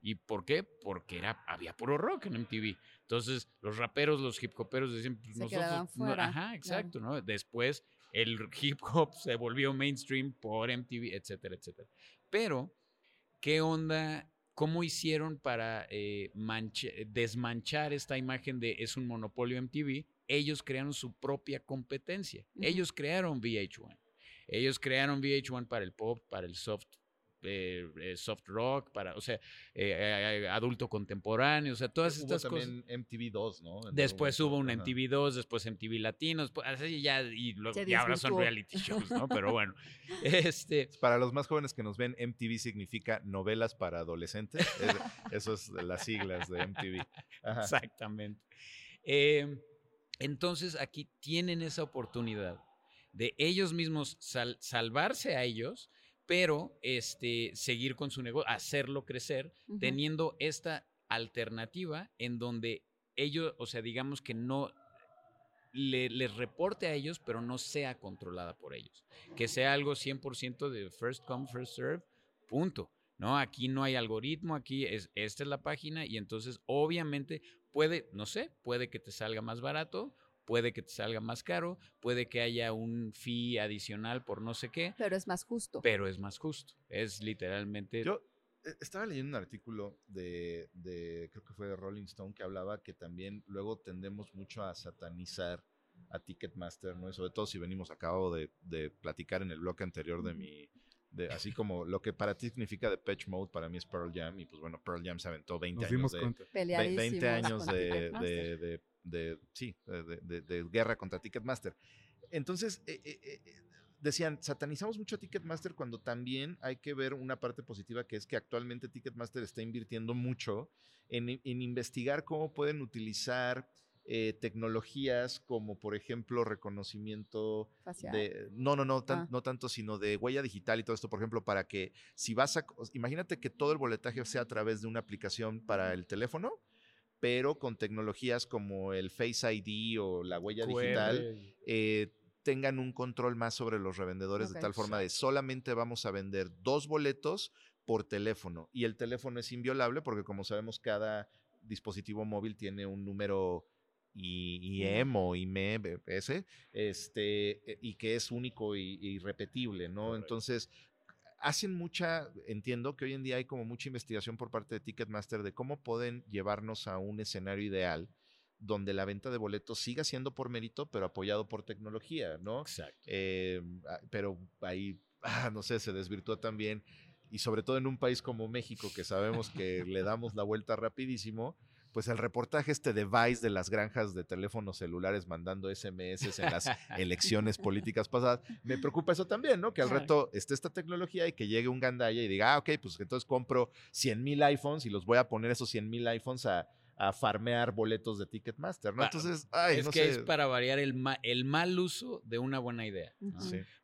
¿Y por qué? Porque era, había puro rock en MTV. Entonces, los raperos, los hip hoperos decían, pues nosotros. ajá, exacto, ¿no? Después, el hip hop se volvió mainstream por MTV, etcétera, etcétera. Pero, ¿qué onda? ¿Cómo hicieron para eh, desmanchar esta imagen de es un monopolio MTV? Ellos crearon su propia competencia. Ellos crearon VH1. Ellos crearon VH1 para el pop, para el soft eh, eh, soft rock, para, o sea, eh, adulto contemporáneo, o sea, todas estas también cosas. MTV 2, ¿no? después hubo un MTV 2, después MTV Latinos, pues, así ya, y, ahora son reality shows, ¿no? Pero bueno, este... Para los más jóvenes que nos ven, MTV significa novelas para adolescentes, eso es las siglas de MTV. Exactamente. Em, entonces aquí tienen esa oportunidad de ellos mismos salvarse a ellos pero este, seguir con su negocio, hacerlo crecer, teniendo esta alternativa en donde ellos, o sea, digamos que no les reporte a ellos, pero no sea controlada por ellos. Que sea algo 100% de first come, first serve, punto. No, aquí no hay algoritmo, aquí es, esta es la página y entonces obviamente puede, no sé, puede que te salga más barato puede que te salga más caro, puede que haya un fee adicional por no sé qué. Pero es más justo. Pero es más justo. Es literalmente... Yo eh, estaba leyendo un artículo de, creo que fue de Rolling Stone, que hablaba que también luego tendemos mucho a satanizar a Ticketmaster, ¿no? sobre todo si venimos, acabo de, de platicar en el bloque anterior de mi... De, así como lo que para ti significa de Patch Mode, para mí es Pearl Jam, y pues bueno, Pearl Jam se aventó 20 años, de, 20 años de, de, sí, de, guerra contra Ticketmaster. Entonces, eh, eh, eh, decían, satanizamos mucho a Ticketmaster cuando también hay que ver una parte positiva que es que actualmente Ticketmaster está invirtiendo mucho en, investigar cómo pueden utilizar tecnologías como por ejemplo reconocimiento de no no no ah. no tanto sino de huella digital y todo esto por ejemplo para que si vas a imagínate que todo el boletaje sea a través de una aplicación para el teléfono pero con tecnologías como el Face ID o la huella digital, eh, tengan un control más sobre los revendedores de tal forma de solamente vamos a vender dos boletos por teléfono y el teléfono es inviolable porque como sabemos cada dispositivo móvil tiene un número IEM o IMES, este, e, y que es único y, irrepetible, ¿no? Entonces, hacen mucha, entiendo que hoy en día hay como mucha investigación por parte de Ticketmaster de cómo pueden llevarnos a un escenario ideal donde la venta de boletos siga siendo por mérito, pero apoyado por tecnología, ¿no? Exacto. Eh, ah, pero ahí, ah, no sé, se desvirtuó también, y sobre todo en un país como México, que sabemos que le damos la vuelta rapidísimo, pues el reportaje este device de las granjas de teléfonos celulares mandando SMS en las elecciones políticas pasadas, me preocupa eso también, ¿no? Que al reto esté esta tecnología y que llegue un gandaya y diga, ah, ok, pues entonces compro 100 mil iPhones y los voy a poner esos 100 mil iPhones a a farmear boletos de Ticketmaster, ¿no? Entonces, ay, es que es para variar el, el mal uso de una buena idea.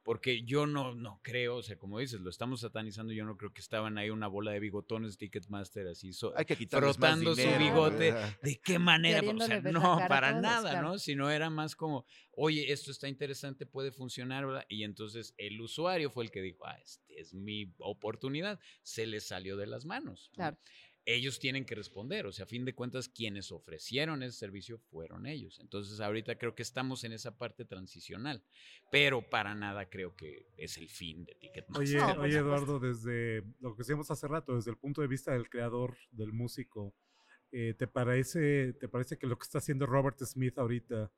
Porque yo no, no creo, o sea, como dices, lo estamos satanizando, yo no creo que estaban ahí una bola de bigotones Ticketmaster así, Hay que frotando su bigote. ¿De qué manera? O sea, no, para nada, ¿no? Sino era más como, oye, esto está interesante, puede funcionar, ¿verdad? Y entonces el usuario fue el que dijo, ah, este es mi oportunidad. Se le salió de las manos. Claro ellos tienen que responder. O sea, a fin de cuentas, quienes ofrecieron ese servicio fueron ellos. Entonces, ahorita creo que estamos en esa parte transicional, pero para nada creo que es el fin de Ticketmaster. Oye, oye Eduardo, desde lo que decíamos hace rato, desde el punto de vista del creador, del músico, eh, ¿te, parece, ¿te parece que lo que está haciendo Robert Smith ahorita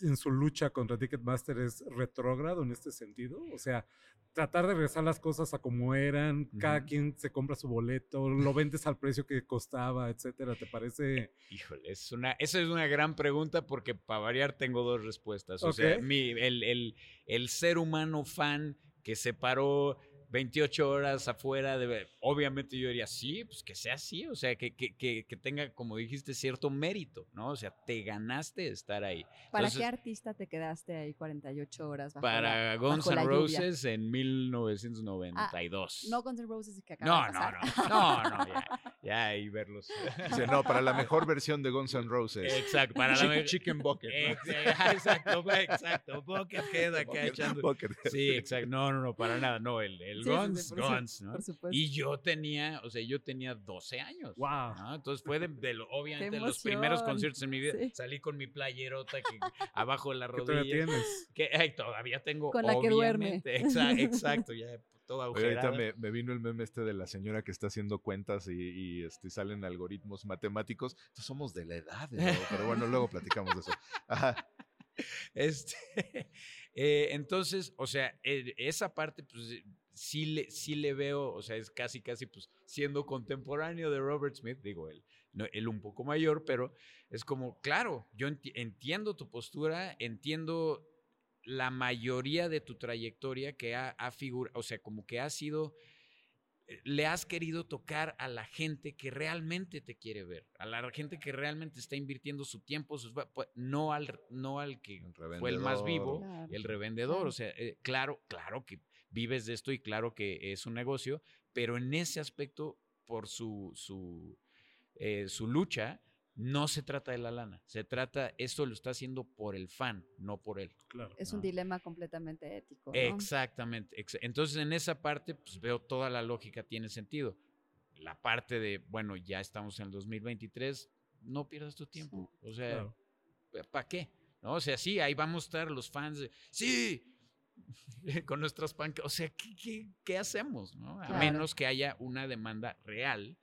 en su lucha contra Ticketmaster es retrógrado en este sentido? O sea, tratar de regresar las cosas a como eran, cada quien se compra su boleto, lo vendes al precio que costaba, etcétera, ¿te parece? Híjole, es una, esa es una gran pregunta porque para variar tengo dos respuestas. O sea, mi, el, el, el ser humano fan que se paró 28 horas afuera, de, obviamente yo diría, sí, pues que sea así, o sea, que, que, que, tenga, como dijiste, cierto mérito, ¿no? O sea, te ganaste estar ahí. ¿Para qué artista te quedaste ahí 48 horas? para Guns N' Roses en 1992. Ah, no Guns N' Roses que acaba no, de pasar. No, no, no, ya, ya y verlos. Dice, no, para la mejor versión de Guns N' Roses. Exacto, para la Chicken Bucket. Exacto, exacto, Buckethead acá echando. Sí, exacto, no, no, no, para nada, no, el Guns, Guns, ¿no? Y yo tenía, o sea, yo tenía 12 años. Wow. Entonces fue de, obviamente los primeros conciertos en mi vida. Salí con mi playerota que abajo de la rodilla. ¿Qué todavía tienes? Que todavía tengo. Con la que duerme. Exacto, ya toda ahorita me, me, vino el meme este de la señora que está haciendo cuentas y, este, salen algoritmos matemáticos. Entonces somos de la edad, pero bueno, luego platicamos de eso. Ajá. Este, eh, entonces, o sea, eh, esa parte, pues sí le, sí le veo, o sea, es casi, casi, pues, siendo contemporáneo de Robert Smith, digo, él, no, él un poco mayor, pero es como, claro, yo entiendo tu postura, entiendo la mayoría de tu trayectoria que ha, ha figurado, o sea, como que ha sido, eh, le has querido tocar a la gente que realmente te quiere ver, a la gente que realmente está invirtiendo su tiempo, sus, pues, no, al, no al que fue el más vivo, el revendedor, o sea, eh, claro, claro que vives de esto y claro que es un negocio, pero en ese aspecto, por su, su, eh, su lucha, no se trata de la lana, se trata, esto lo está haciendo por el fan, no por él. Claro. Es un dilema completamente ético. Exactamente. Entonces, en esa parte, pues veo toda la lógica tiene sentido. La parte de, bueno, ya estamos en el 2023, no pierdas tu tiempo. O sea, ¿para qué? ¿No? O sea, sí, ahí vamos a estar los fans de, sí, con nuestras pancas. O sea, ¿qué, hacemos? ¿no? A menos que haya una demanda real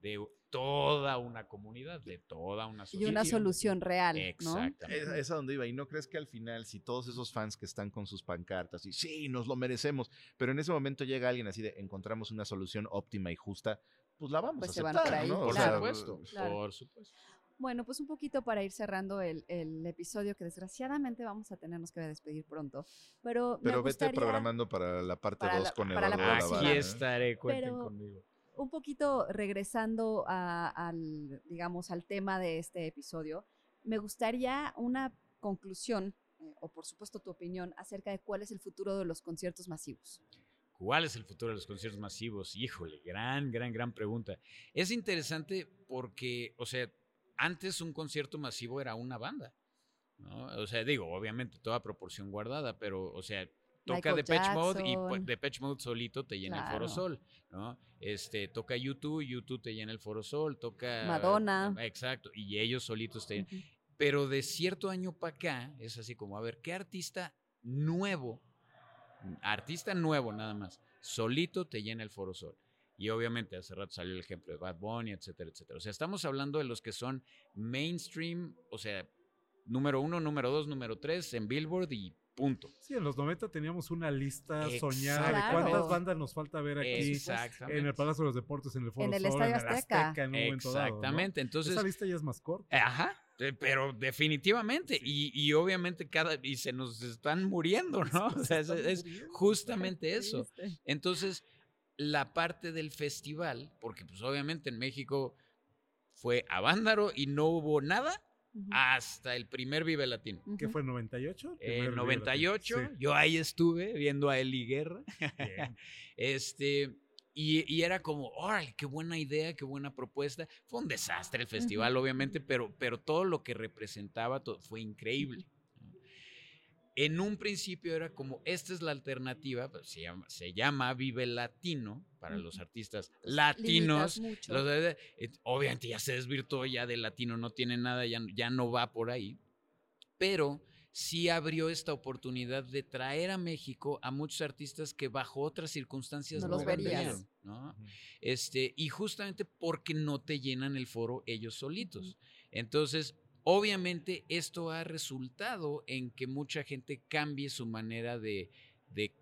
de toda una comunidad, de toda una sociedad. Y una solución real. Exactamente. Es, a donde iba. Y no crees que al final, si todos esos fans que están con sus pancartas y sí, nos lo merecemos, pero en ese momento llega alguien así de encontramos una solución óptima y justa, pues la vamos pues a aceptar. Por supuesto. Por supuesto. Bueno, pues un poquito para ir cerrando el, episodio, que desgraciadamente vamos a tenernos que despedir pronto. Pero, pero vete programando para la parte 2 con el Aquí estaré, cuenten conmigo. Un poquito regresando al, digamos, al tema de este episodio, me gustaría una conclusión, eh, o por supuesto tu opinión, acerca de cuál es el futuro de los conciertos masivos. ¿Cuál es el futuro de los conciertos masivos? Híjole, gran, gran, gran pregunta. Es interesante porque, o sea, antes un concierto masivo era una banda. ¿no? O sea, digo, obviamente toda proporción guardada, pero, o sea, toca Depeche Mode y pues, Depeche Mode solito te llena el Foro Sol, ¿no? Este, toca YouTube, YouTube te llena el Foro Sol, toca... Madonna. Exacto, y ellos solitos te... Pero de cierto año para acá, es así como, a ver, ¿qué artista nuevo, artista nuevo nada más, solito te llena el Foro Sol? Y obviamente hace rato salió el ejemplo de Bad Bunny, etcétera, etcétera. O sea, estamos hablando de los que son mainstream, o sea, número uno, número dos, número tres en Billboard y Punto. Sí, en los 90 teníamos una lista soñada de cuántas bandas nos falta ver aquí. En el Palacio de los Deportes, en el Foro en el Sol, Estadio en el Azteca. en un momento dado. Exactamente. Entonces, Esa lista ya es más corta. Ajá. Pero definitivamente, y, y, obviamente cada, y se nos están muriendo, ¿no? O sea, es, justamente eso. Entonces, la parte del festival, porque pues obviamente en México fue a Vándaro y no hubo nada, hasta el primer Vive Latino. ¿Qué fue, 98? En 98, yo ahí estuve viendo a Eli Guerra. este, y, era como, ¡órale, qué buena idea, qué buena propuesta! Fue un desastre el festival, obviamente, pero, pero todo lo que representaba todo, fue increíble en un principio era como, esta es la alternativa, pues, se llama, se llama Vive Latino para los artistas latinos. obviamente ya se desvirtuó, ya de latino no tiene nada, ya, ya no va por ahí, pero sí abrió esta oportunidad de traer a México a muchos artistas que bajo otras circunstancias no, los verían. Este, y justamente porque no te llenan el foro ellos solitos. Entonces, Obviamente esto ha resultado en que mucha gente cambie su manera de,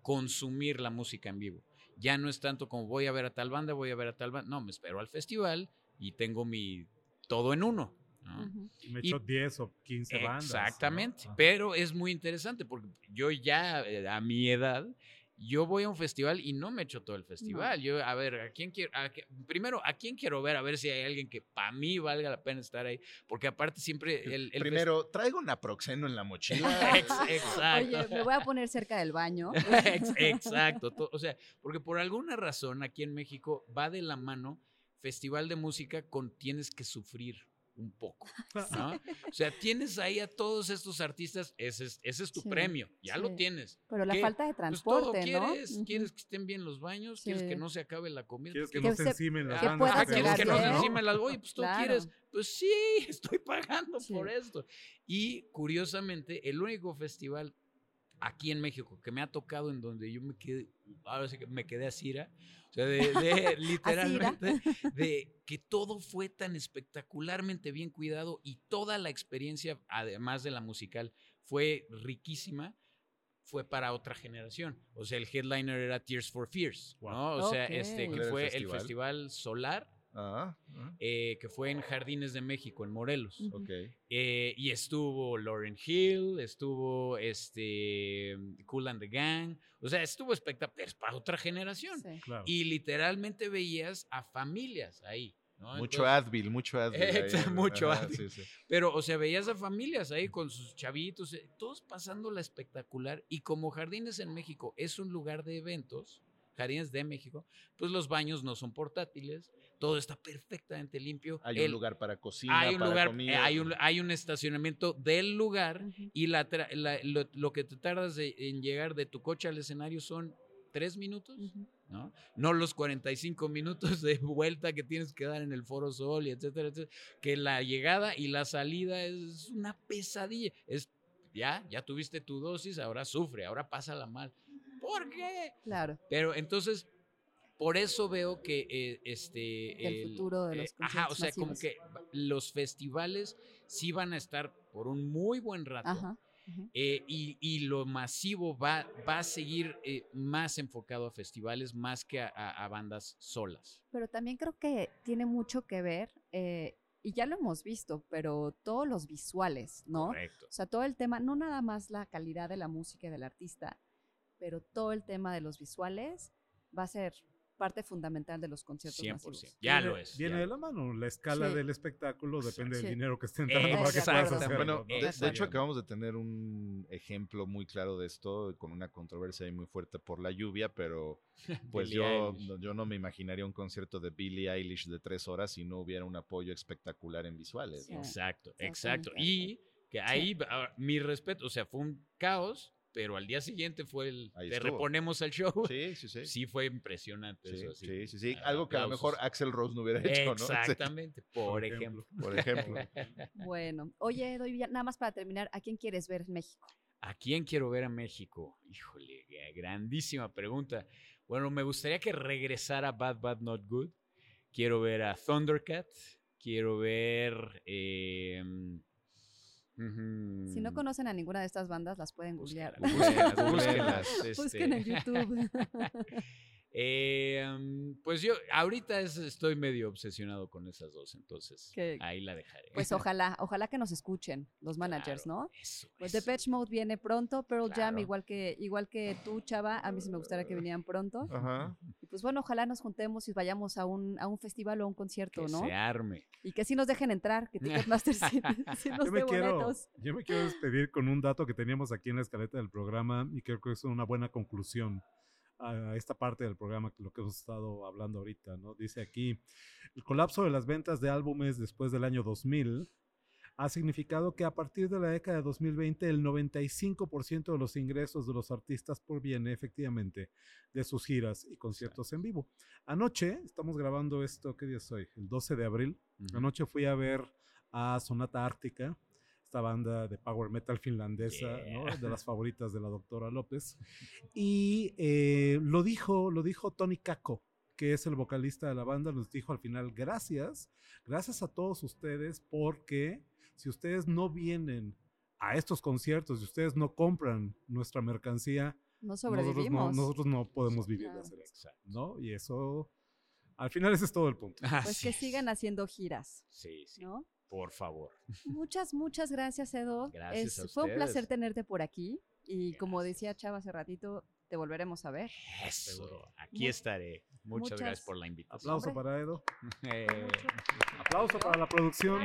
consumir la música en vivo. Ya no es tanto como voy a ver a tal banda, voy a ver a tal banda. No, me espero al festival y tengo mi todo en uno. Me echo 10 o 15 bandas. Exactamente, pero es muy interesante porque yo ya eh, a mi edad yo voy a un festival y no me echo todo el festival. Yo, a ver, ¿a quién quiero? primero, ¿a quién quiero ver? A ver si hay alguien que para mí valga la pena estar ahí. Porque aparte siempre... El, primero, traigo un aproxeno en la mochila. Exacto. Oye, me voy a poner cerca del baño. Exacto. O sea, porque por alguna razón aquí en México va de la mano festival de música con tienes que sufrir un poco, ¿no? O sea, tienes ahí a todos estos artistas, ese es, ese es tu premio, ya lo tienes. Pero la falta de transporte, pues todo quieres, quieres que estén bien los baños, quieres que no se acabe la comida. Quieres que, no se encimen las bandas. quieres que no se encimen las Oye, pues tú quieres, pues sí, estoy pagando por esto. Y curiosamente, el único festival aquí en México que me ha tocado en donde yo me quedé, ahora sí que me quedé a Cira, o sea, de, literalmente, de que todo fue tan espectacularmente bien cuidado y toda la experiencia, además de la musical, fue riquísima fue para otra generación. O sea, el headliner era Tears for Fears, ¿no? O sea, este que fue el festival Solar Ah, ah. Eh, que fue en Jardines de México, en Morelos. Eh, y estuvo Lauren Hill, estuvo este Cool and the Gang. O sea, estuvo espectacular. Es para otra generación. Y literalmente veías a familias ahí. Mucho Advil, mucho Advil. mucho Advil. Pero, o sea, veías a familias ahí con sus chavitos, eh, todos pasándola espectacular. Y como Jardines en México es un lugar de eventos, Jardines de México, pues los baños no son portátiles, todo está perfectamente limpio. Hay un lugar para cocina, hay un para lugar, comida. Hay un, hay un estacionamiento del lugar y la, lo, que te tardas en llegar de tu coche al escenario son tres minutos, ¿no? No los 45 minutos de vuelta que tienes que dar en el Foro Sol y etcétera, etcétera. Que la llegada y la salida es una pesadilla. Es, ya, ya tuviste tu dosis, ahora sufre, ahora pásala mal. ¿Por qué? Claro. Pero entonces, por eso veo que eh, este... El, futuro de los eh, Ajá, o sea, como que los festivales sí van a estar por un muy buen rato. Ajá. Eh, y, lo masivo va, va a seguir más enfocado a festivales más que a, bandas solas. Pero también creo que tiene mucho que ver, y ya lo hemos visto, pero todos los visuales, ¿no? Correcto. O sea, todo el tema, no nada más la calidad de la música y del artista, pero todo el tema de los visuales va a ser parte fundamental de los conciertos 100%, masivos. Ya lo es. Viene de la mano. La escala del espectáculo depende del dinero que estén dando para que puedas hacerlo. Bueno, de, hecho acabamos de tener un ejemplo muy claro de esto con una controversia ahí muy fuerte por la lluvia, pero pues yo, yo no me imaginaría un concierto de Billie Eilish de tres horas si no hubiera un apoyo espectacular en visuales. Exacto, exacto. Y que ahí, ah, mi respeto, o sea, fue un caos, pero al día siguiente fue el te reponemos al show. Sí, sí, sí. Sí fue impresionante sí, eso. Sí, sí, sí. Algo que a lo mejor Axel Rose no hubiera hecho, ¿no? Exactamente, por, ejemplo. Por ejemplo. bueno, oye, doy nada más para terminar, ¿a quién quieres ver en México? ¿A quién quiero ver a México? Híjole, grandísima pregunta. Bueno, me gustaría que regresara Bad Bad Not Good. Quiero ver a Thundercat. Quiero ver... Eh, Si no conocen a ninguna de estas bandas, las pueden googlear. Busquen en YouTube. Eh, pues yo ahorita estoy medio obsesionado con esas dos, entonces ahí la dejaré. Pues ojalá, ojalá que nos escuchen los managers, ¿no? pues The Patch Mode viene pronto, Pearl Jam igual que igual que tú, Chava, a mí sí me gustaría que vinieran pronto. Y pues bueno, ojalá nos juntemos y vayamos a un, a un festival o a un concierto, ¿no? Se arme. Y que sí nos dejen entrar, que Ticketmaster sí, nos yo me quiero, Yo me quiero despedir con un dato que teníamos aquí en la escaleta del programa y creo que es una buena conclusión a esta parte del programa, lo que hemos estado hablando ahorita, ¿no? Dice aquí, el colapso de las ventas de álbumes después del año 2000 ha significado que a partir de la década de 2020 el 95% de los ingresos de los artistas proviene efectivamente de sus giras y conciertos en vivo. Anoche, estamos grabando esto, ¿qué día es hoy? El 12 de abril. Anoche fui a ver a Sonata Ártica, esta banda de power metal finlandesa, de las favoritas de la doctora López. Y eh, lo dijo, lo dijo Tony Kako, que es el vocalista de la banda, nos dijo al final, gracias, gracias a todos ustedes, porque si ustedes no vienen a estos conciertos, si ustedes no compran nuestra mercancía, no sobrevivimos. Nosotros no, podemos vivir de hacer eso, ¿no? Y eso, al final ese es todo el punto. Pues que sigan haciendo giras. Sí, sí. ¿no? Por favor. Muchas, muchas gracias, Edo. Gracias Fue un placer tenerte por aquí. Y como decía Chava hace ratito, te volveremos a ver. Seguro. Aquí estaré. Muchas, gracias por la invitación. Aplauso para Edo. Eh. Aplauso para la producción.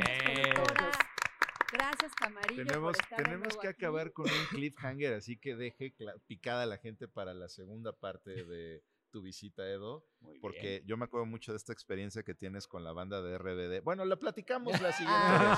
Gracias, Camarillo. Tenemos, tenemos que acabar con un cliffhanger, así que deje picada la gente para la segunda parte de tu visita, Edo, porque yo me acuerdo mucho de esta experiencia que tienes con la banda de RBD. Bueno, la platicamos la siguiente vez.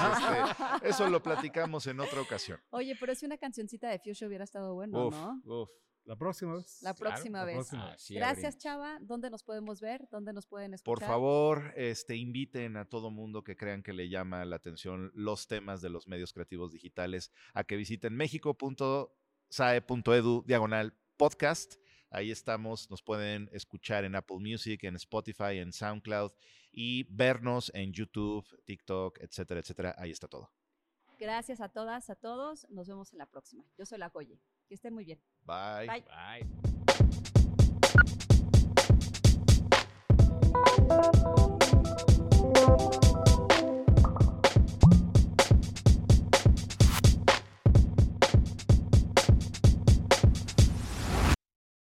Este, eso lo platicamos en otra ocasión. Oye, pero si una cancioncita de Fuchsia hubiera estado bueno, ¿no? Uf. La próxima vez. La próxima vez. Gracias, Chava. ¿Dónde nos podemos ver? ¿Dónde nos pueden escuchar? Por favor, este, inviten a todo mundo que crean que le llama la atención los temas de los medios creativos digitales a que visiten mexico.sae.edu diagonal podcast Ahí estamos, nos pueden escuchar en Apple Music, en Spotify, en SoundCloud y vernos en YouTube, TikTok, etcétera, etcétera. Ahí está todo. Gracias a todas, a todos. Nos vemos en la próxima. Yo soy La Goye. Que estén muy bien. Bye. Bye. Bye.